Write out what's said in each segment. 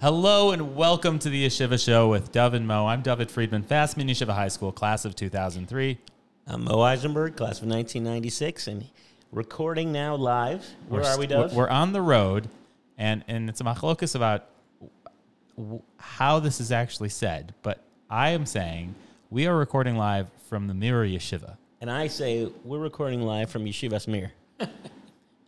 Hello and welcome to the Yeshiva Show with Dov and Mo. I'm David Friedman, Fasman Yeshiva High School, class of 2003. I'm Mo Eisenberg, class of 1996, and recording now live. Where We're are we, Dov? We're on the road, and, and it's a machlokus about w- how this is actually said, but I am saying we are recording live from the Mir Yeshiva. and I say we're recording live from Yeshivas Mir.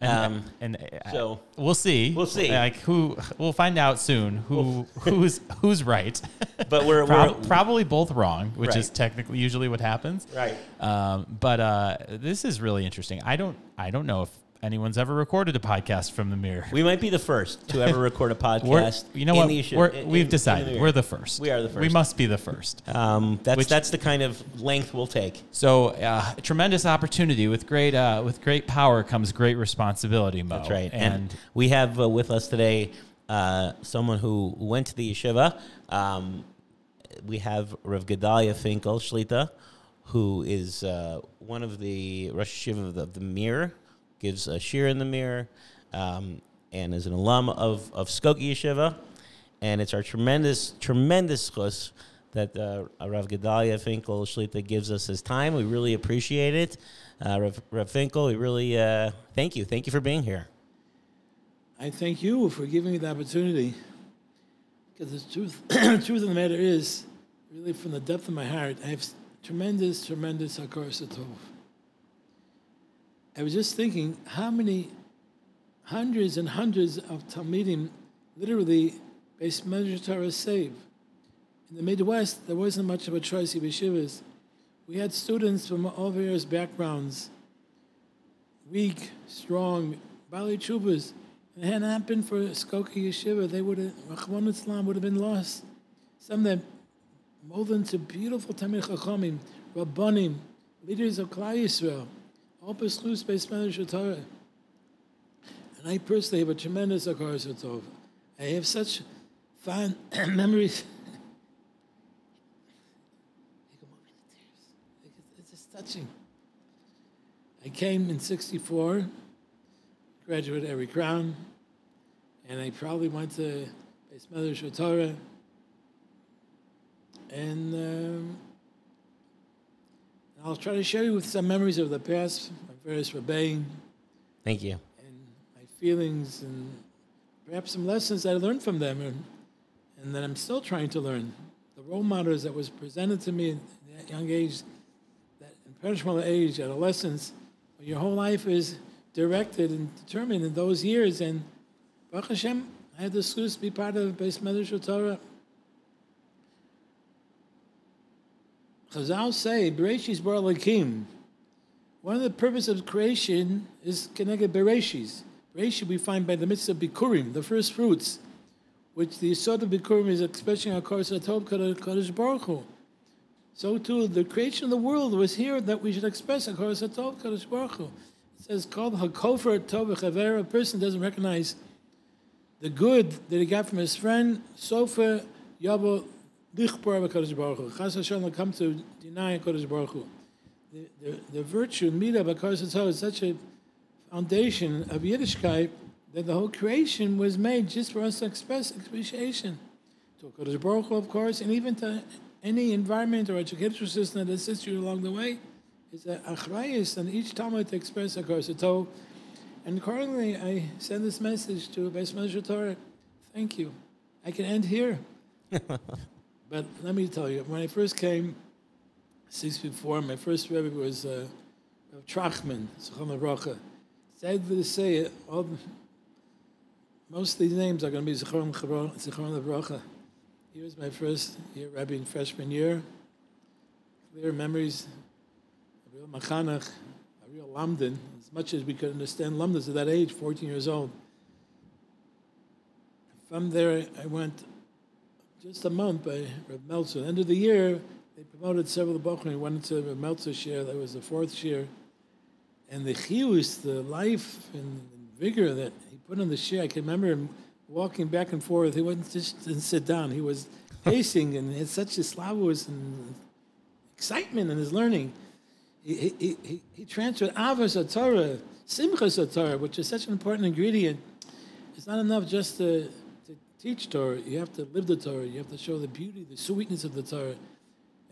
And, Um, and uh, so- we'll see. We'll see. Like who we'll find out soon who who's who's right. But we're, Prob- we're probably both wrong, which is technically usually what happens. right. Um, but uh, this is really interesting. I don't I don't know if anyone's ever recorded a podcast from the Mir. We might be the first to ever record a podcast. you know in what? the We're, in- we've in- in decided we're the first. We are the first. We must be the first. Um, that's Which- that's the kind of length we'll take. So uh, tremendous opportunity with great uh, with great power comes great responsibility, Mo. That's right. And, we have uh, with us today uh, someone who went to the yeshiva. Um, we have Rav Gedalia Finkel Shlita, who is uh, one of the Rosh Yeshiva of the, of the Mir, gives a shir in the Mir, um, and is an alum of, of Skokie Yeshiva. And it's our tremendous, tremendous chus that uh, Rav Gedalia Finkel Shlita gives us his time. We really appreciate it. Uh, Rav, Rav Finkel, we really uh, thank you. Thank you for being here. I thank you for giving me the opportunity. Because the truth, truth of the matter is, really from the depth of my heart, I have tremendous, tremendous hakar satov. I was just thinking how many hundreds and hundreds of Talmidim literally based measure Torah save. In the Midwest, there wasn't much of a choice of yeshivas. We had students from all various backgrounds, weak, strong, Bali Chubas. If it hadn't happened for Skokie Yeshiva, they would have, Islam would have been lost. Some of them molded into beautiful Tamil Chachamim, Rabbanim, leaders of Klal Yisrael, all Peslus based Spanish Torah. And I personally have a tremendous Akar Tov. I have such fond memories. It's just touching. I came in 64, graduated Every Crown, and I probably went to Base Mother Torah. And um, I'll try to share you with some memories of the past, my various rebellion, Thank you. and my feelings, and perhaps some lessons that I learned from them, and, and that I'm still trying to learn. The role models that was presented to me at that young age, that impressionable age, adolescence, where your whole life is directed and determined in those years. And Baruch Hashem, I had the schus to be part of the Beis Medrash Torah. Chazal say, Bereshis bar Elokim. One of the purposes of creation is connected Bereshis. Bereshis we find by the midst of Bikurim, the first fruits, which the Yisod of Bikurim is expressing our course Atov Kadosh Baruch Hu. So too, the creation of the world was here that we should express our course Atov Kadosh Baruch Hu. It says, called Hakofer Tov Chaver, a person doesn't recognize the good that he got from his friend, Sofer Yabo Lichbar Kadosh Baruch Hu. Chas will come to deny Kadosh Baruch Hu the, the, the virtue because it's is such a foundation of Yiddishkeit that the whole creation was made just for us to express appreciation to Kodesh Baruch Hu, of course, and even to any environment or educational system that assists you along the way. It's an achrayus on each Talmud to express a course of And accordingly, I send this message to Beis Torah. Thank you. I can end here. but let me tell you, when I first came, six before, my first Rebbe was uh, Trachman, Zechon Bracha. Sad to say it, all the, most of these names are going to be Zechon Bracha. He was my first year Rebbe in freshman year. Clear memories, a real machanach, a real lamdan, as much as we could understand lamdas at that age, 14 years old. From there, I went just a month by Reb Meltzer. End of the year, they promoted several Bochum. Went into Reb Meltzer's share. That was the fourth year. and the chiyus, the life and vigor that he put on the share. I can remember him walking back and forth. He wouldn't just didn't sit down. He was pacing and had such a slavus and excitement in his learning. He, he, he, he transferred avos Torah, simchas Torah, which is such an important ingredient. It's not enough just to teach Torah. You have to live the Torah. You have to show the beauty, the sweetness of the Torah.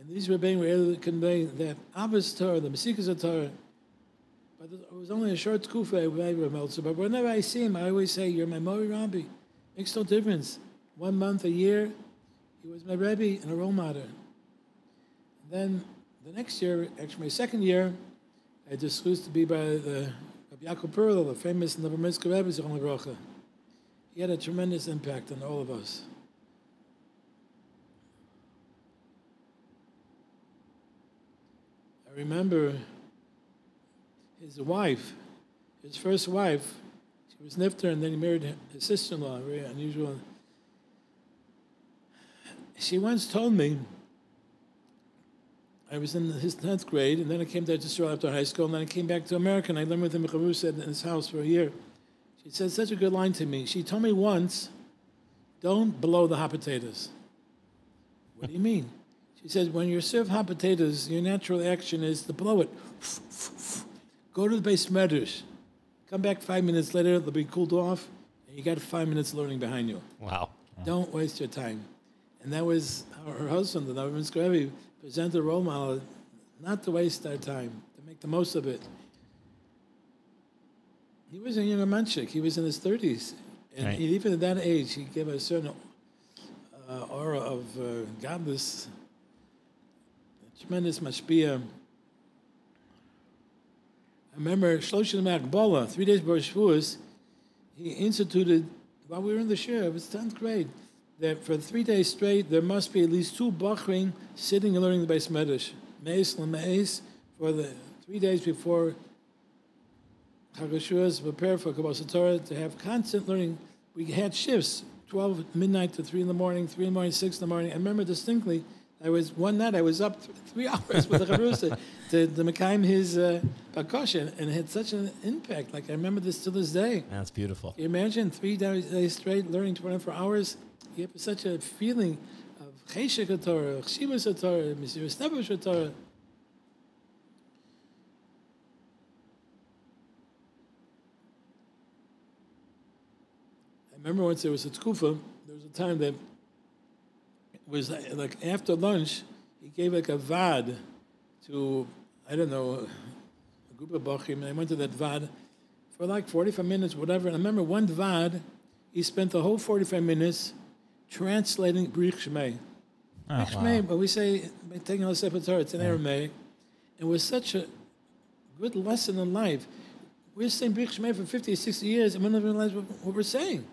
And these Rebbein were able to convey that avos Torah, the mesikas Torah. But it was only a short kufa by Meltzer. But whenever I see him, I always say, "You're my Mori Rabbi." Makes no difference. One month, a year, he was my Rebbe and a role model. And then the next year, actually my second year, I discussed to be by the Rabbi Yaakov Perl, the famous Novominsk Rebbe, Zichron Livracha. He had a tremendous impact on all of us. I remember his wife, his first wife, she was Nifter, and then he married his sister-in-law, very unusual. She once told me, I was in his 10th grade, and then I came to Israel after high school, and then I came back to America, and I lived with him in his house for a year. She said such a good line to me. She told me once, don't blow the hot potatoes. What do you mean? She said, when you serve hot potatoes, your natural action is to blow it. Go to the base measures. Come back five minutes later, they'll be cooled off, and you got five minutes learning behind you. Wow. Don't waste your time. And that was how her husband, the Navin Skrevi, presented a role model not to waste our time, to make the most of it. He was a younger manchik. He was in his 30s. And Right. even at that age, he gave a certain uh, aura of uh, godless, tremendous mashpia. I remember Shloshim Akbala, three days before Shavuos, he instituted, while we were in the shir, it was 10th grade, that for three days straight, there must be at least two Bachrim sitting and learning the base medrash. Meis Lameis, for the three days before Chagashuas, prepare for Kabbalah Torah, to have constant learning. We had shifts, 12 midnight to 3 in the morning, 3 in the morning, 6 in the morning. I remember distinctly, I was, one night I was up th- three hours with the Chavrusa to, to Mekayim his uh, percussion, and it had such an impact. Like, I remember this to this day. That's beautiful. You imagine three days days straight learning 24 hours? You have such a feeling of Cheshek Torah, Chshivas Torah, Mesiris Nebush Torah. Remember once there was a tkufa, there was a time that it was like after lunch, he gave like a vad to, I don't know, a group of Bachim, and I went to that vad for like 45 minutes, whatever. And I remember one vad, he spent the whole 45 minutes translating Brich Shmei. Oh, Brich wow. Shmei, but we say, by taking a separate Torah, it's in Aramaic. It was such a good lesson in life. We're saying Brich Shmei for 50, 60 years, and we don't even realize what, what we're saying.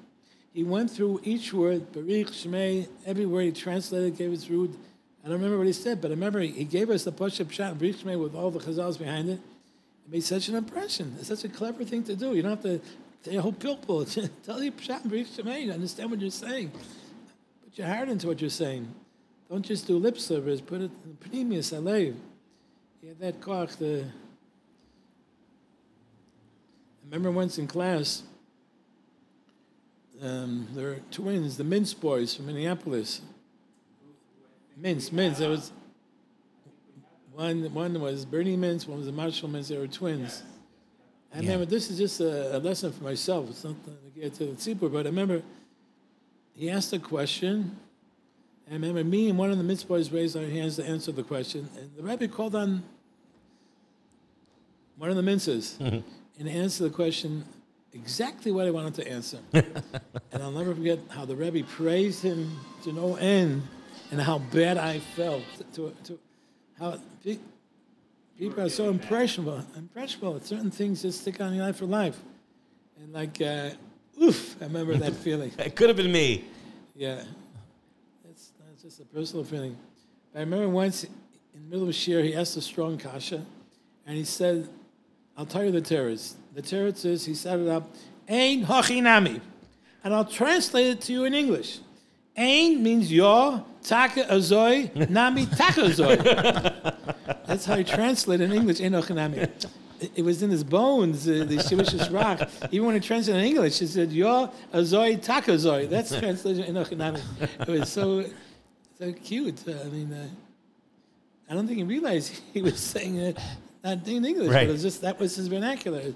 He went through each word, Barich, Shmei, every word he translated, gave its root. I don't remember what he said, but I remember he, he gave us the Pashup Pshat, Barich Shmei, with all the chazals behind it. It made such an impression. It's such a clever thing to do. You don't have to tell your whole pilpul. tell your Pshat, Barich Shmei, you understand what you're saying. Put your heart into what you're saying. Don't just do lip service, put it in pneumius, alev. You have that koch, the... I remember once in class, um, there are twins, the Mintz boys from Minneapolis. Mintz, Mintz. There was one. One was Bernie Mintz. One was the Marshall Mintz. They were twins. I remember this is just a, a lesson for myself. It's not to get to the tzipur, but I remember he asked a question. I remember me and one of the Mintz boys raised our hands to answer the question, and the rabbi called on one of the Mintzes and answered the question exactly what I wanted to answer. and I'll never forget how the Rebbe praised him to no end and how bad I felt. To, to how pe- people are so impressionable, impressionable. Certain things just stick on your life for life. And like, uh, oof, I remember that feeling. It could have been me. Yeah. That's, that's just a personal feeling. I remember once in the middle of a shir, he asked a strong kasha, and he said, I'll tell you the teretz. The teretz says he set it up, Ein hachinami. And I'll translate it to you in English. Ein means your taka azoi, nami taka azoi. That's how he translated in English, Ein hachinami. it- it was in his bones, uh, the Shivish Rock. Even when it translated in English, it said, Yo, Azoi, Takazoi. That's translation in Ochinami. It was so, so cute. Uh, I mean, uh, I don't think he realized he was saying it not in English, Right. but it was just that was his vernacular.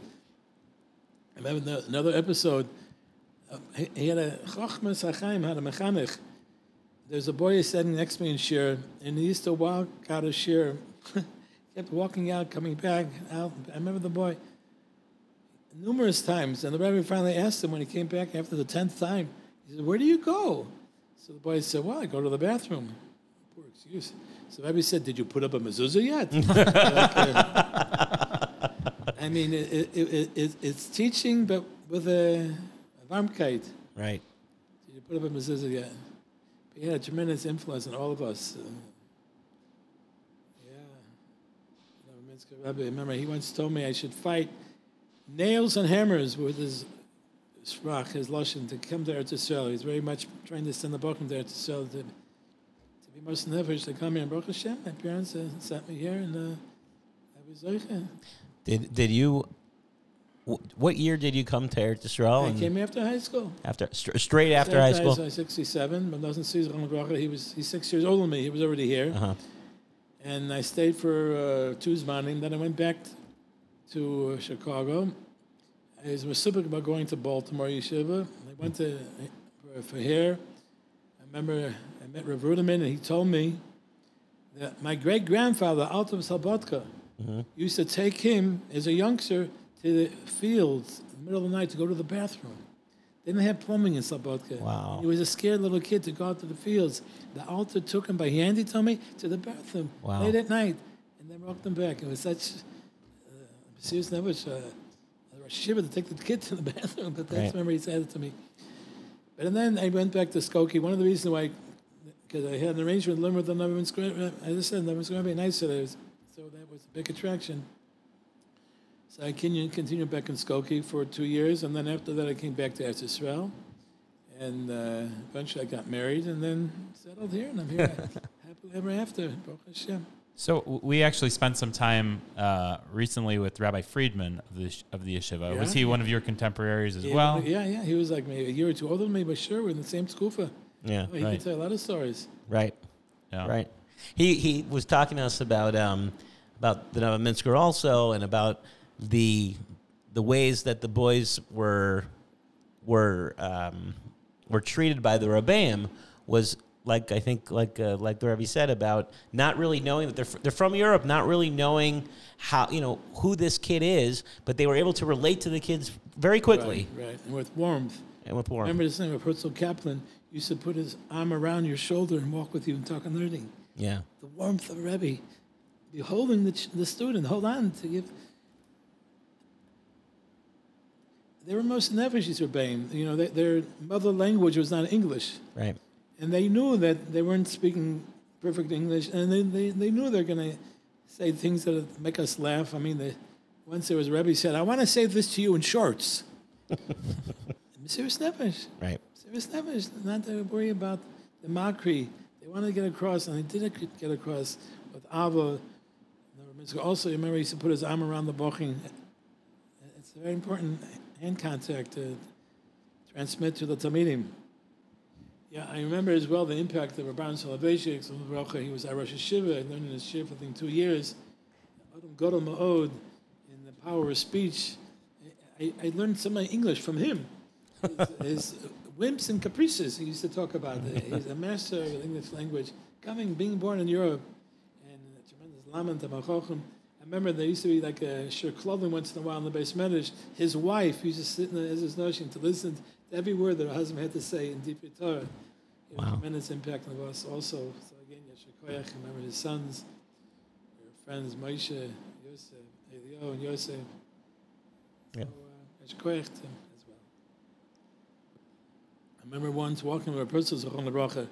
Another episode. Uh, he, he had a Chochmas Hachaim had a mechanech. There's a boy sitting next to me in Shir, and he used to walk out of Shir, kept walking out, coming back out. I remember the boy numerous times, and the rabbi finally asked him when he came back after the tenth time. He said, "Where do you go?" So the boy said, "Well, I go to the bathroom." Poor excuse. So the rabbi said, "Did you put up a mezuzah yet?" Like, uh, I mean, it, it, it, it, it's teaching, but with a, a warmkeit. Right. You put up a mezuzah yet? But he had a tremendous influence on all of us. Uh, yeah. Rabbi remember, he once told me I should fight nails and hammers with his sprach, his lashon, to come there to Eretz Yisrael. He's very much trying to send the Bochum to Eretz Yisrael to, to be most nervous to come here. And Baruch Hashem, my parents uh, sent me here, and uh, I was zeicha. Did did you? wh- What year did you come to Eretz Yisrael? I and came after high school. after str- straight after high school. I was 67, but doesn't see He was he's six years older than me. He was already here. Uh-huh. And I stayed for uh, two zmanim. Then I went back to uh, Chicago. I was super about going to Baltimore Yeshiva. I went to for, for here. I remember I met Rav Ruderman, and he told me that my great grandfather, Altam Slobodka, used to take him as a youngster to the fields in the middle of the night to go to the bathroom. They didn't have plumbing in Slobodka. Wow. He was a scared little kid to go out to the fields. The altar took him by hand, he told me, to the bathroom Wow. late at night, and then walked him back. It was such uh, serious never uh, a shiver to take the kid to the bathroom, but that's Right. he said it to me. But and then I went back to Skokie. One of the reasons why, because I had an arrangement with Limerick, the Neverman Square. I just said Neverman Square be nice today, so that was a big attraction. So I continued, continued back in Skokie for two years, and then after that I came back to Eretz Yisrael, and uh, eventually I got married, and then settled here, and I'm here happily ever after. Baruch Hashem. So we actually spent some time uh, recently with Rabbi Friedman of the of the yeshiva. Was Yeah. he one of your contemporaries as Yeah, well? yeah, yeah. He was like maybe a year or two older than me, but sure, we're in the same skufa. Yeah. Oh, he Right. can tell a lot of stories. Right. Yeah. Right. He he was talking to us about um, about the Novominsker also, and about the the ways that the boys were were um, were treated by the Rebbeim was like I think like uh, like the Rebbe said about not really knowing that they're fr- they're from Europe, not really knowing how you know who this kid is, but they were able to relate to the kids very quickly Right, right. And with warmth. and with warmth. Remember this name of Herzl Kaplan used to put his arm around your shoulder and walk with you and talk and learning. Yeah. The warmth of Rebbe. beholding the, the student, hold on to give. They were most nefesh, Rebbeim. You know, they, their mother language was not English. Right. And they knew that they weren't speaking perfect English, and they, they, they knew they're going to say things that make us laugh. I mean, they, once there was a Rebbe said, I want to say this to you in shorts. Serious nefesh. Right. Serious nefesh. Not to worry about the mockery. They wanted to get across, and they didn't get across with Ava. Also, you remember he used to put his arm around the boching. It's a very important hand contact to transmit to the Talmidim. Yeah, I remember as well the impact of Rabban Soloveitchik. He was at Rosh Hashiva. I learned in his shiur for think two years. Adam Godel Ma'od in the power of speech. I, I learned some of my English from him. His, his whims and caprices he used to talk about. He's a master of the English language. Coming, being born in Europe, and a tremendous lament of. I remember there used to be like a shir clothing once in a while in the base medrash. His wife used to sit in the, as his notion to listen to every word that her husband had to say in deep Torah. Wow. tremendous impact on us also. So again, Yeshua Koyach, remember his sons, your friends Moshe, Yosef, Elio, and Yosef. Yeah. So, uh, Yeshua Koyach to him as well. I remember once walking with a person, Zochon Lebracha,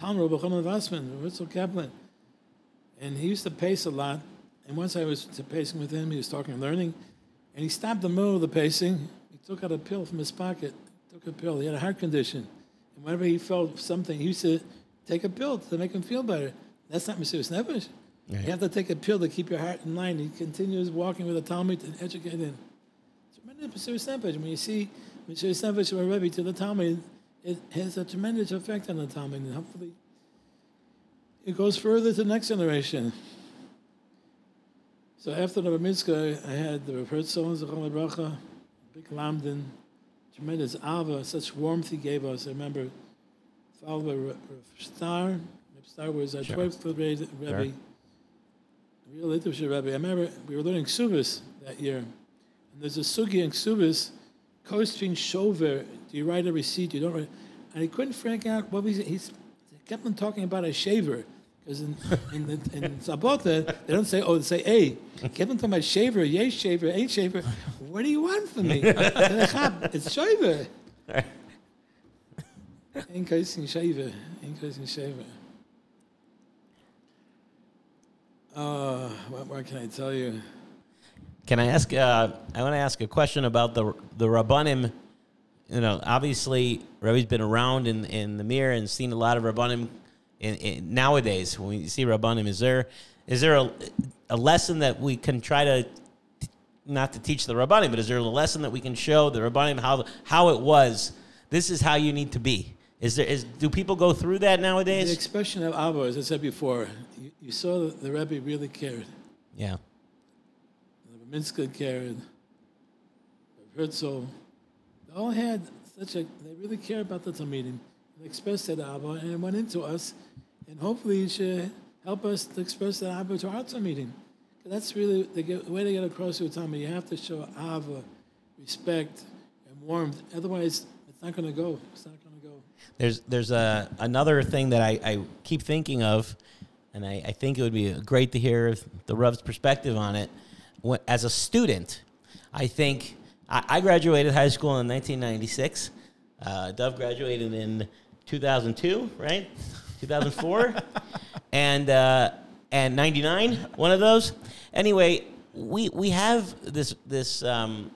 Talmud Rabbi Vassman, Herzl Kaplan, and he used to pace a lot. And once I was pacing with him, he was talking and learning, and he stopped the middle of the pacing. He took out a pill from his pocket, took a pill. He had a heart condition. And whenever he felt something, he used to take a pill to make him feel better. That's not Mesiris Nefesh. Right. You have to take a pill to keep your heart in line. He continues walking with a Talmud and educating. Him. It's tremendous Messiah Sempach. When you see Messiah Sempach from a Rebbe to the Talmud, it has a tremendous effect on the Talmud, and hopefully it goes further to the next generation. So after the Mitzvah, I had the Herzl, Zechon Bracha, big Lamden, tremendous Ava, such warmth he gave us. I remember, followed by Rav Star. Rav Star was our Sure. 12th grade Rebbe, real literature Rebbe. I remember we were learning Ksubis that year. And there's a sugi in Ksubis, Kostvin Shover. Do you write a receipt? You don't write. And he couldn't figure out what was he's he kept on talking about a shaver. Because in, in, the, in Sabota, they don't say, oh, they say A. He kept on talking about shaver, yay shaver, ain't shaver. What do you want from me? it's shaver. Ain't kosting shaver. Ain't kosting shaver. Uh, what more can I tell you? Can I ask? Uh, I want to ask a question about the the rabbanim. You know, obviously, Rebbe's been around in in the Mir and seen a lot of rabbanim. In, in nowadays, when you see rabbanim, is there is there a, a lesson that we can try to not to teach the rabbanim, but is there a lesson that we can show the rabbanim how how it was? This is how you need to be. Is there is do people go through that The nowadays? expression of Abba, as I said before, you, you saw that the Rebbe really cared. Yeah, The Minska cared. Herzl. They all had such a, they really cared about the Talmidim. They expressed that Abba and went into us. And hopefully it should help us to express that Abba to our Talmidim. 'Cause That's really the, get, the way to get across to a Talmud. You have to show Abba, respect, and warmth. Otherwise, it's not going to go. It's not going to go. There's there's a another thing that I, I keep thinking of, and I, I think it would be great to hear the Rev's perspective on it. When, as a student, I think I, I graduated high school in 1996. Uh, Dov graduated in 2002, right? 2004, and uh, and 99, one of those. Anyway, we we have this this. Um,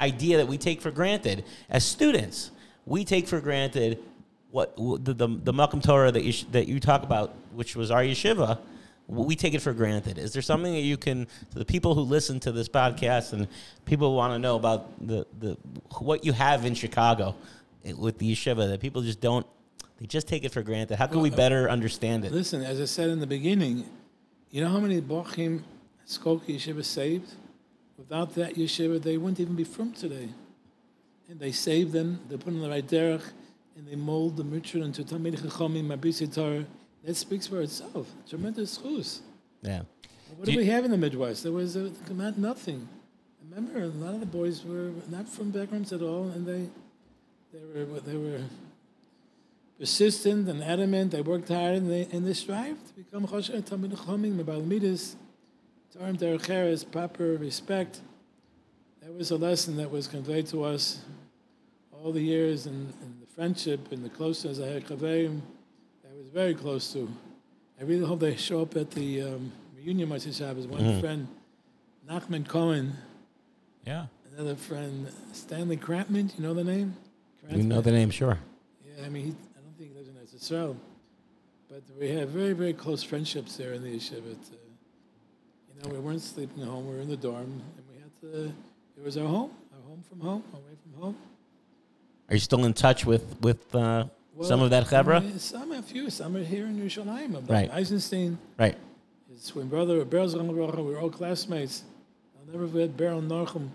idea that we take for granted as students. We take for granted what the the, the Malcolm Torah that you sh- that you talk about, which was our yeshiva. We take it for granted. Is there something that you can, to the people who listen to this podcast and people want to know about the, the what you have in Chicago eh, with the yeshiva that people just don't, they just take it for granted. How can we uh, better understand it? Listen, as I said in the beginning, you know how many Bochim Skokie Yeshiva saved? Without that yeshiva, they wouldn't even be from today. And they saved them, they put them in the right derech, and they mold the Mitzvah into Talmid Chachamim, Mabisi Torah. That speaks for itself. Tremendous schools. Yeah. What Do did you- we have in the Midwest? There was a, not nothing. Remember, a lot of the boys were not from backgrounds at all, and they they were they were persistent and adamant. They worked hard, and they and they strived to become chosher talmid chachamim, mebal midas, Torah derech eretz, proper respect. That was a lesson that was conveyed to us all the years, and, and the friendship and the closeness I had chaverim. Very close to. I really hope they show up at the um, reunion Motzei Shabbos. One friend, Nachman Cohen, Yeah. another friend, Stanley Krantman. You know the name? You know the name, sure. Yeah, I mean, he, I don't think he lives in Eretz Yisrael, but we had very, very close friendships there in the yeshiva. Uh, you know, we weren't sleeping at home; we were in the dorm, and we had to. It was our home, our home from home, away from home. Are you still in touch with with uh, some of that chevra? I mean, Some, a few, some are here in Yerushalayim. Right. Eisenstein, Right. his twin brother, Beryl we were all classmates. I'll never forget Beryl and Narchum.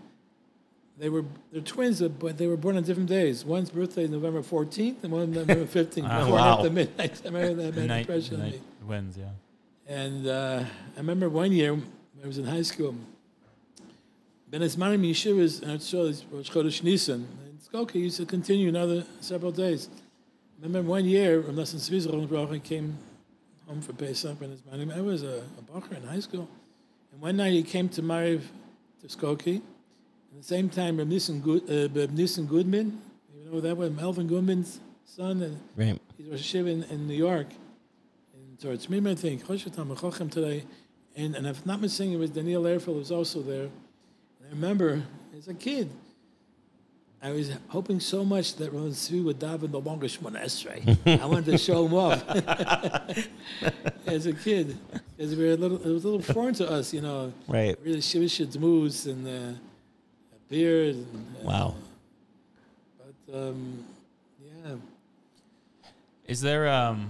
They were they're twins, uh, but they were born on different days. One's birthday November 14th, and one November 15th. Ah, born wow. after midnight. I remember that made Night, impression on night me. wins, yeah. And uh, I remember one year when I was in high school. Ben Esmanim Yeshivas and Eretz Rosh Chodesh Nisan. And Skokie used to continue another several days. I remember one year, when Nosson Tzvi came home for Pesach. Ben Esmanim. I was a, a bacher in high school. And one night he came to Mariv to Skokie. At the same time, Reb Nissen, Good, uh, Reb Nissen Goodman, you know that was Melvin Goodman's son, and Right. He's Rosh Hashiva in, in New York, in Torah Mim, I think. Chosh Tam Chochem today, and and if I'm not mistaken, it was Daniel Airfield was also there. And I remember as a kid, I was hoping so much that Ron Tzvi would daven the longest Shmona Esrei. I wanted to show him off as a kid. because we were a little, it was a little foreign to us, you know. Right. Really shivish moose and uh, beard. And, uh, Wow. But um, yeah, Is there um,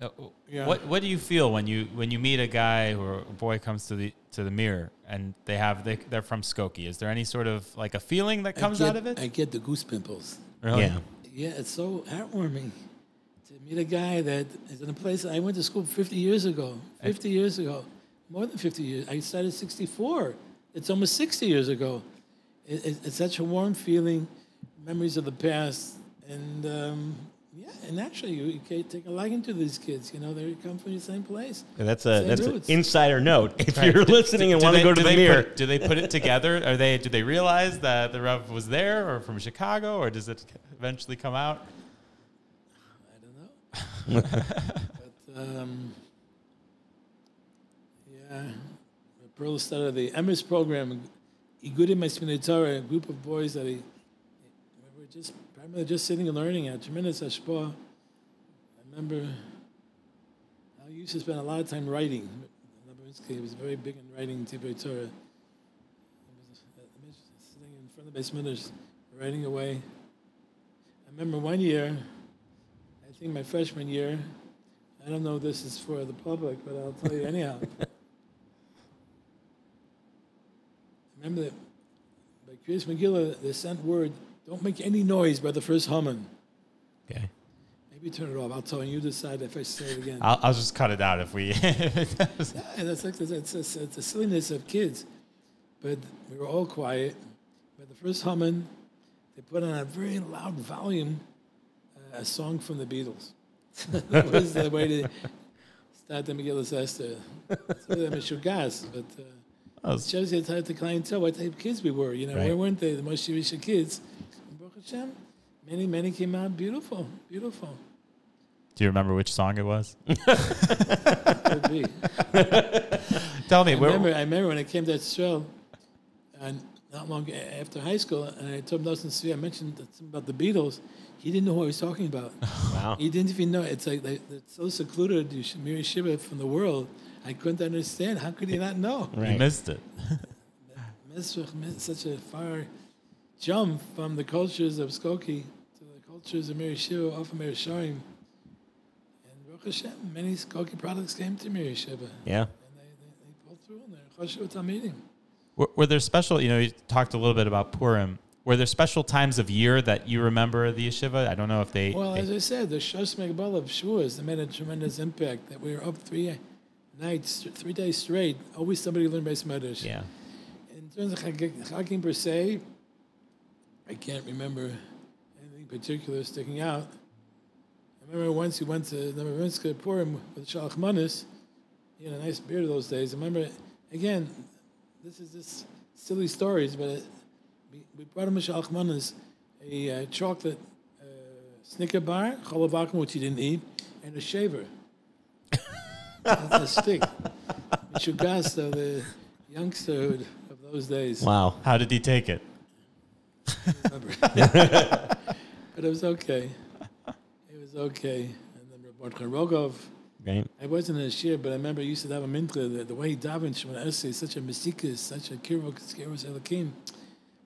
uh, Yeah. what what do you feel when you when you meet a guy or a boy comes to the to the Mir and they have they they're from Skokie? Is there any sort of like a feeling that comes get, out of it? I get the goose pimples. really? Yeah. Yeah, it's so heartwarming to meet a guy that is in a place I went to school 50 years ago. 50 years ago, more than 50 years. I started 64. It's almost 60 years ago. It, it, it's such a warm feeling, memories of the past, and um, yeah, and actually you, you can take a liking to these kids. You know, they come from the same place. And that's a Same that's an insider note. If Right. you're Do- listening do- and want to go to the Mir, Put, do they put it together? Are they? Do they realize that the Rev was there, or from Chicago, or does it eventually come out? I don't know. but um, yeah, the Pearl started the Emes program, Igudim Esminei Torah, a group of boys that he, we were just primarily just sitting and learning at tremendous hashpah. I remember I used to spend a lot of time writing. Labrinsky was very big in writing Tibbet Torah. He was, sitting in front of the Beis writing away. I remember one year, I think my freshman year, I don't know if this is for the public, but I'll tell you anyhow. Remember that by Chris Megillah, they sent word, don't make any noise by the first humming. okay. Maybe turn it off. I'll tell you. You decide if I say it again. I'll, I'll just cut it out if we. Yeah, that's like it's, it's, it's, it's the silliness of kids. But we were all quiet. But the first humming, they put on a very loud volume uh, a song from the Beatles. that was the way to start the Megillah Esther. So a gas, but uh, it shows you the type of clientele, what type of kids we were. You know, Right. we weren't the, the most Jewish kids. And Baruch many, many came out beautiful, beautiful. do you remember which song it was? Could be. Tell me. I where- remember, I remember when I came to Israel, and uh, not long after high school, and I told Nosson Tzvi, I mentioned something about the Beatles. He didn't know what I was talking about. Wow. He didn't even know. It's like they, they're so secluded, you should Mir Yeshiva from the world. I couldn't understand. How could he not know? You Right. missed it. Mesrich, Mes- such a far jump from the cultures of Skokie to the cultures of Mir Yeshiva, off of Miri Sharim. And Baruch Hashem, many Skokie products came to Mir Yeshiva. Yeah. And they, they, they pulled through and they're Choshev Talmidim. Were, were there special? You know, you talked a little bit about Purim. Were there special times of year that you remember the yeshiva? I don't know if they. Well, they- as I said, the Shos Megbal of that made a tremendous impact. That we were up three nights, three days straight. Always somebody learned Beis Medrash. Yeah. In terms of Chag- Chagim per se, I can't remember anything particular sticking out. I remember once we went to the Marinska Purim with Shalach Manis. He had a nice beard those days. I remember, again, this is just silly stories, but we, brought him a Shalach Manis, a uh, chocolate uh, Snicker bar, cholabakim, which he didn't eat, and a shaver. That's a stick. Of the youngsterhood of those days. Wow. how did he take it? But it was okay. It was okay. And then Rabbi Rogov, Right. I wasn't in a shir, but I remember I used to have a mincha, the, the way he davened Shemona Esrei, is such a mystikus, such a kirvok, kirvos elakim.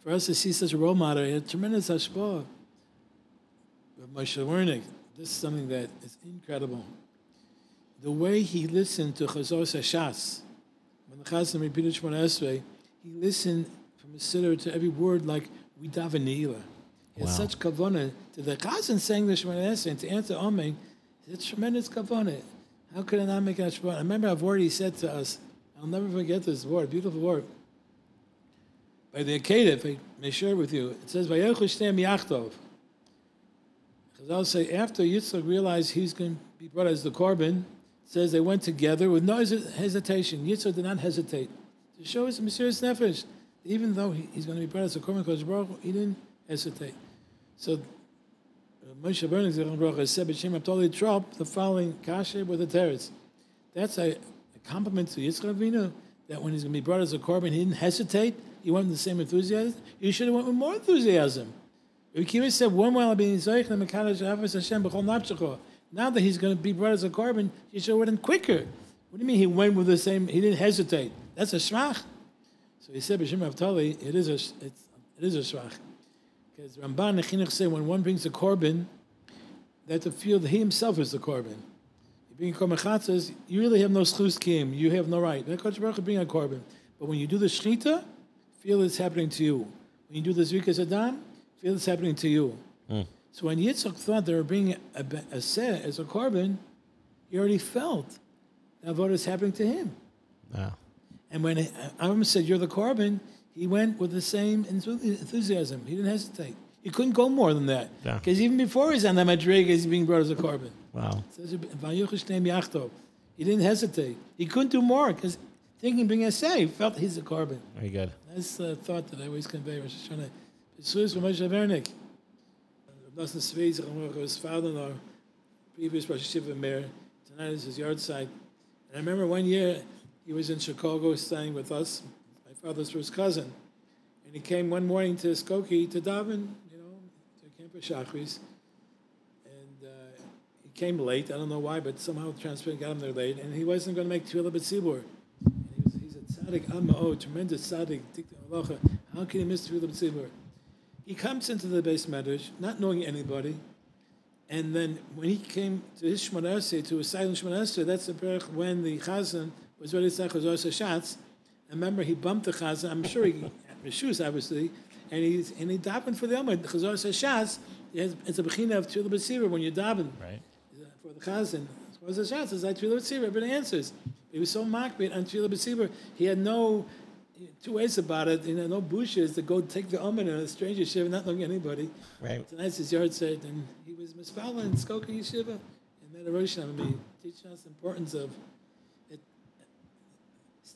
For us to see such a role model, he had tremendous hashpah. But Moshe Wernick, this is something that is incredible. The way he listened to Chazor Sashas, when the Chazan repeated Shemona Esrei, he listened from a siddur to every word like we daven had Wow. such kavanah to the Chazan saying the Shemona Esrei and to answer Amen. It's tremendous kavanah. How could I not make an hashpah? I remember a word he said to us. I'll never forget this word, beautiful word. By the Akedah, if I may share with you, it says, "Vayechu shneim yachtov." Chazal say after Yitzchak realized he's going to be brought as the korban, says they went together with no hesitation. Yitzchak did not hesitate to show his mysterious nefesh. Even though he- he's going to be brought as a korban, Kodesh Baruch he didn't hesitate. So uh, Moshe Hu, said B'Shem Abtoli Trop the following kasher with the teretz. That's a, a compliment to Yitzchak Avinu that when he's going to be brought as a korban, he didn't hesitate. He went with the same enthusiasm. You should have went with more enthusiasm. Rabbi said, "One while being zoich the mekadosh Havas Hashem b'chol nafshecho." Now that he's going to be brought as a korban, you should have went in quicker. What do you mean he went with the same? He didn't hesitate. That's a shvach. So he said, B'Shem Avtali, it is a it's, it is a shvach. Because Ramban and Chinuch say when one brings a korban, they have to feel that he himself is the korban. You bring a korban you really have no schus kim. You have no right. Kodesh Baruch Hu bring a korban. But when you do the shechita, feel it's happening to you. When you do the zrikas adam, feel it's happening to you. Hmm. So when Yitzchak thought they were bringing a, a, seh as a korban, he already felt that what is happening to him. Wow. And when Avram said, You're the korban, he went with the same enthusiasm. He didn't hesitate. He couldn't go more than that. Yeah. Because even before he's on the madriga, he's being brought as a korban. Wow. Says, "Vayuchash Neim Yachtov." He didn't hesitate. He couldn't do more because thinking being a say, he felt he's a korban. Very good. That's the thought that I always convey. Rosh Hashanah. Pesuas from Moshe Vernik. Nosson Sveiz, his father-in-law, previous Rosh Hashiva mayor. Tonight is his yard site. And I remember one year he was in Chicago staying with us, my father's first cousin. And he came one morning to Skokie to daven, you know, to Camp Shachris. And uh, he came late. I don't know why, but somehow the transfer got him there late. And he wasn't going to make Tefillah B'tzibur. And he was, he's a tzaddik, Amma, tremendous tzaddik. How can he miss Tefillah B'tzibur? He comes into the base medrash, not knowing anybody. And then when he came to his Shemona to his silent Shemona Esrei, that's the perich when the Chazan was ready to say Chazar Shatz. And remember, he bumped the Chazan. I'm sure he had his shoes, obviously. And he and he davened for the Amud. Chazar Shatz, it's a bechina of Tefillah B'tzibur when you daven Right. for the chazan. The shots? Is that Tefillah B'tzibur? Everybody answers. He was so makbid on Tefillah B'tzibur. He had no two ways about it. You know, no bushes to go take the omen in a stranger shiva, not knowing anybody. Right. Tonight's his yard said, and he was mispala in Skokie Yeshiva and that Metarosham. I mean, teaching us the importance of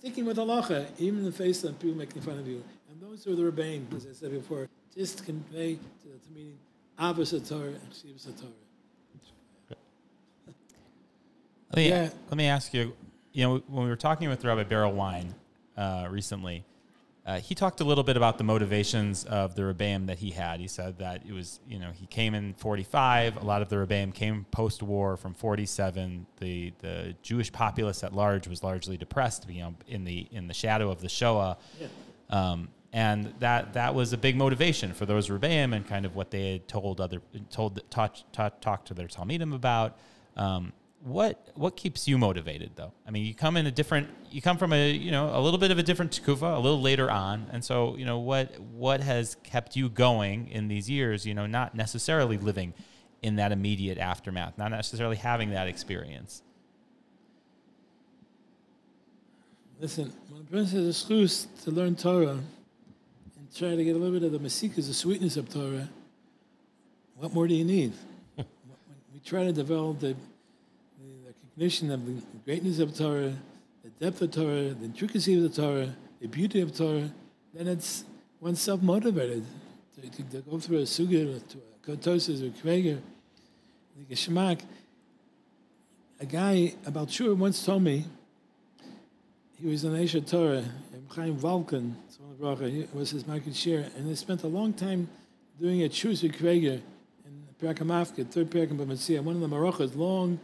sticking with halacha, even in the face of people making fun of you. And those who are the rebbeim, as I said before, just convey to the meeting avos Torah and shivas Torah. Let me, Yeah. let me ask you, you know, when we were talking with Rabbi Beryl Wein uh, recently, uh, he talked a little bit about the motivations of the Rebbeim that he had. He said that it was, you know, he came in 45. A lot of the Rebbeim came post-war from 47. The the Jewish populace at large was largely depressed, you know, in the in the shadow of the Shoah. Um, and that that was a big motivation for those Rebbeim and kind of what they had told other told taught, taught talked to their Talmidim about. Um, what what keeps you motivated though? I mean, you come in a different you come from a you know a little bit of a different tekufa, a little later on, and so you know what what has kept you going in these years? You know, not necessarily living in that immediate aftermath, not necessarily having that experience. Listen, when a person has a schus to learn Torah and try to get a little bit of the masikas, the sweetness of Torah, what more do you need? when we try to develop the recognition of the greatness of Torah, the depth of Torah, the intricacy of the Torah, the beauty of Torah, then it's one's self motivated to, to, to go through a sugya, to a kotosis or kveger, the geschmack. A guy about sure once told me he was an Aisha Torah, and Chaim Valken, was his market share, and they spent a long time doing a Chus Kreger in Perakamafka, third Perakam B'Matzia, one of the Marachas, long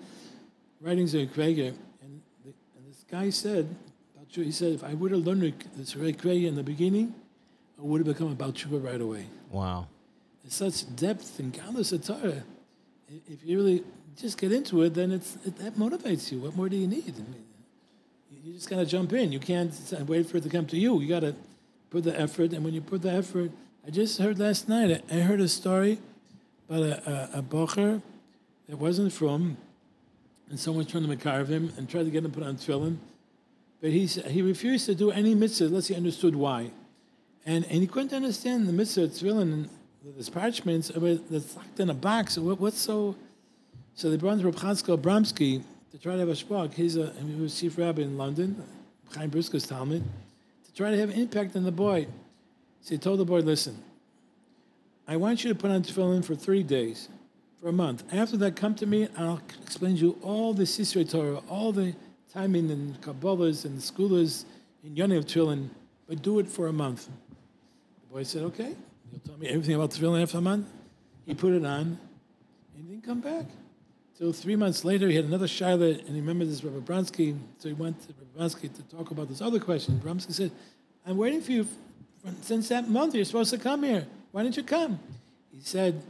writings in Kreger, and, the, and this guy said, he said, if I would have learned this Kreger in the beginning, I would have become about Tshuva right away. Wow. There's such depth and godless of Torah. If you really just get into it, then it's it, that motivates you. What more do you need? I mean, you just got to jump in. You can't wait for it to come to you. You got to put the effort. And when you put the effort, I just heard last night, I heard a story about a, a, a bocher that wasn't from, and someone trying to make carve him and tried to get him put on tefillin. But he, he refused to do any mitzvah unless he understood why. And, and he couldn't understand the mitzvah tefillin this parchments uh, that's locked in a box. What, what's so... So they brought Reb Chatzkel Abramsky to try to have a shpok. He's a he was chief rabbi in London, Chaim Brisker's Talmud, to try to have impact on the boy. So he told the boy, listen, I want you to put on tefillin for three days, for a month. After that, come to me and I'll explain to you all the Sisrei Torah, all the timing and Kabbalahs and schoolers in Yoni of tefillin, but do it for a month. The boy said, okay. you'll tell me everything about tefillin after a month. He put it on and didn't come back So three months later, he had another shiloh, and he remembered this Rabbi Abramsky. So he went to Rabbi Abramsky to talk about this other question. Abramsky said, I'm waiting for you since that month. You're supposed to come here. Why didn't you come? He said,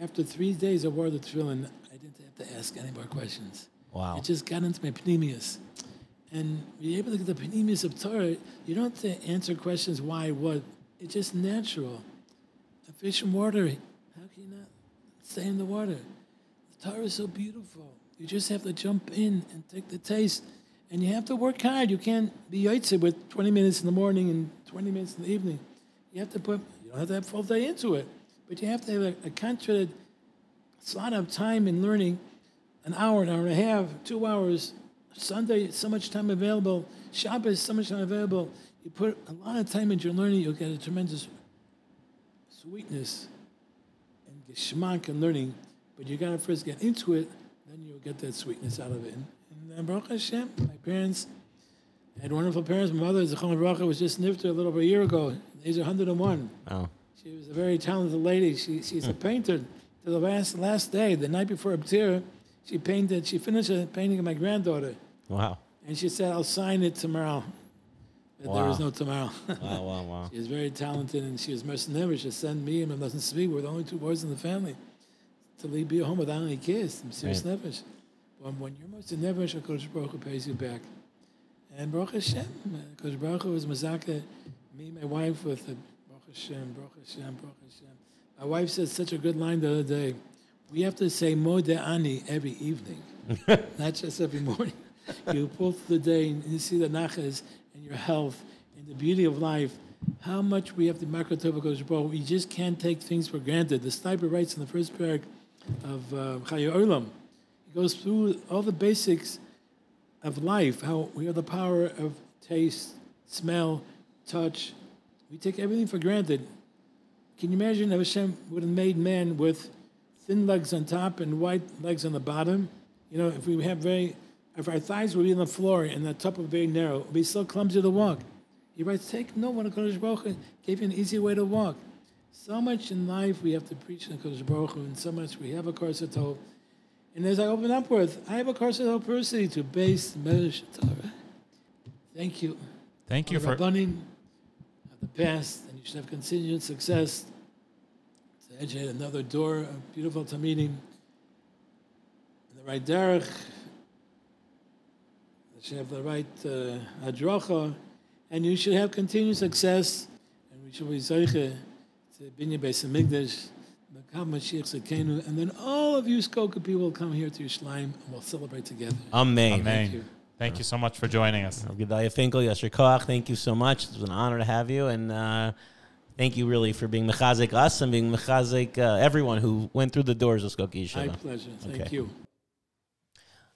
after three days I wore the tefillin, I didn't have to ask any more questions. Wow. It just got into my pnimius. And you're able to get the pnimius of Torah, you don't have to answer questions why, what. It's just natural. A fish in water, how can you not stay in the water? The Torah is so beautiful. You just have to jump in and take the taste. And you have to work hard. You can't be yotzei with 20 minutes in the morning and 20 minutes in the evening. You have to put, you don't have to have full day into it, but you have to have a, a concentrated slot of time in learning an hour, an hour and a half, two hours. Sunday, so much time available. Shabbos, so much time available. You put a lot of time into your learning, you'll get a tremendous sweetness and geschmack in learning. But you gotta first get into it, then you'll get that sweetness out of it. And, and uh, Baruch Hashem, my parents had wonderful parents. My mother, Zechon Baruch, was just nifter a little over a year ago. Age 101. Oh, She was a very talented lady. She, she's a painter. To the last last day, the night before Abtir, she painted. She finished a painting of my granddaughter, wow. and she said, "I'll sign it tomorrow." But there was no tomorrow. Wow, wow, wow. she was very talented, and she was moser nefesh. She sent me and my doesn't speak. We're the only two boys in the family to leave be home without any kids. I'm serious Right. nefesh. When, when you're moser nefesh, Baruch Hu pays you back. And Baruch Hashem, uh, Hakadosh Baruch Hu was mazaka me, and my wife with Baruch Hashem, Baruch Hashem, Baruch Hashem. My wife said such a good line the other day. We have to say Modeh Ani every evening, not just every morning. You pull through the day and you see the nachas and your health and the beauty of life. How much we have to makro tova Hakadosh We just can't take things for granted. The sniper writes in the first paragraph of uh, Olam. He goes through all the basics of life, how we have the power of taste, smell, touch. We take everything for granted. Can you imagine if Hashem would have made man with thin legs on top and white legs on the bottom? You know, if we have very, if our thighs would be on the floor and the top would be very narrow, it would be so clumsy to walk. He writes, take no one, Kodesh Baruch Hu gave you an easy way to walk. So much in life we have to preach in Kodesh Baruch Hu, and so much we have a course of Tov. And as I open up with, I have a course of Tov personally to Beis Medrash Torah. Thank you. Thank you for Rabbanim the past, and you should have continued success to educate another door of beautiful Talmidim in the right derech. That should have the right uh, hadracha, and you should have continued success, and we should be zeiche to Binya Beis Hamikdash, Makam Mashiach Sekenu, and then all of you Skokie people will come here to Yerushalayim, and we'll celebrate together. Amen. Amen. Thank you. So much for joining us. Gedalia Finkel, Yasher Koach, thank you so much. It was an honor to have you, and uh, thank you really for being mechazik us and being mechazik uh, everyone who went through the doors of Skokie My pleasure. Thank Okay. you.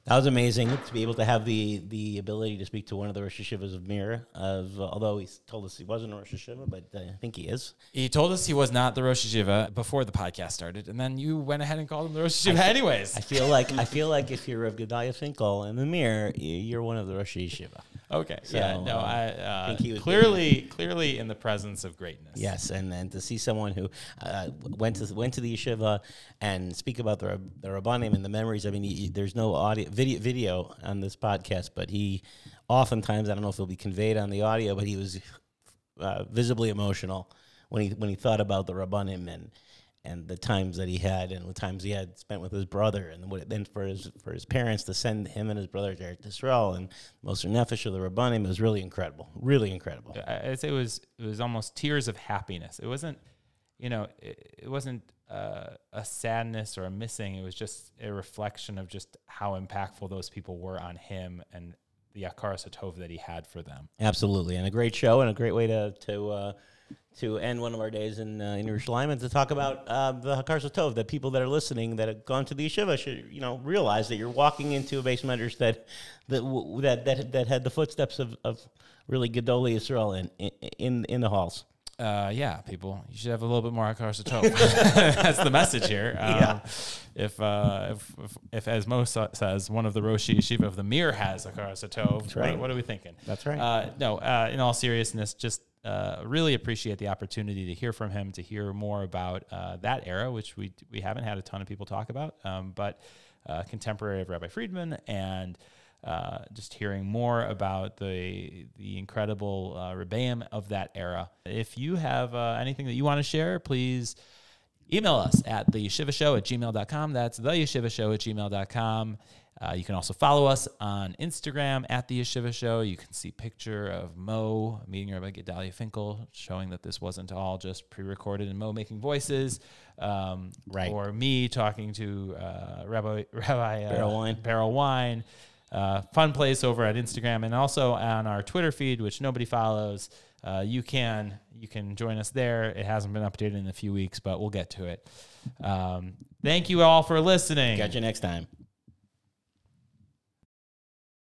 That was amazing to be able to have the the ability to speak to one of the Rosh Yeshivas of Mir. Of although he told us he wasn't a Rosh Yeshiva, but uh, I think he is. He told us he was not the Rosh Yeshiva before the podcast started, and then you went ahead and called him the Rosh Yeshiva anyways. I feel like I feel like if you're of Gedalia Finkel in the Mir, you're one of the Rosh Yeshiva. Okay, So, yeah, no, uh, I uh, think he was clearly, clearly in the presence of greatness. Yes, and then to see someone who uh, went to went to the yeshiva and speak about the the rabbanim and the memories. I mean, he, there's no audio video video on this podcast, but he oftentimes I don't know if it'll be conveyed on the audio, but he was uh, visibly emotional when he when he thought about the rabbanim and and the times that he had and the times he had spent with his brother and what it then for his for his parents to send him and his brother to Eretz Yisrael and Moser Nefesh of the rabbanim was really incredible, really incredible. I- I'd say it was it was almost tears of happiness. It wasn't, you know, it, it wasn't uh, a sadness or a missing. It was just a reflection of just how impactful those people were on him and the Akara Satov that he had for them. Absolutely, and a great show, and a great way to to uh, to end one of our days in uh, in Yerushalayim, and to talk about uh, the Hakar Tov. That people that are listening that have gone to the yeshiva should you know realize that you're walking into a beis medrash that that w- that that that had the footsteps of, of really Gedolei Yisrael in, in in the halls. Uh, yeah, people, you should have a little bit more Akar Satov. That's the message here. Um, Yeah. If, uh, if, if, if, as Mo sa- says, one of the Roshei Yeshiva of the Mir has Akar Satov, right. what, what are we thinking? That's right. Uh, no, uh, in all seriousness, just uh, really appreciate the opportunity to hear from him, to hear more about uh, that era, which we we haven't had a ton of people talk about. Um, but uh, contemporary of Rabbi Friedman, and uh, just hearing more about the the incredible uh, Rebbeim of that era. If you have uh, anything that you want to share, please email us at the yeshiva show at gmail.com. That's the yeshiva show at gmail.com. Uh, you can also follow us on Instagram at the Yeshiva Show. You can see picture of Mo meeting Rabbi Gedalia Finkel, showing that this wasn't all just pre-recorded and Mo making voices, um, Right. Or me talking to uh, Rabbi Rabbi uh, Berel Wein. Berel Wein. Uh, fun place over at Instagram and also on our Twitter feed, which nobody follows. Uh, you can you can join us there. It hasn't been updated in a few weeks, but we'll get to it. Um, thank you all for listening. Catch you next time.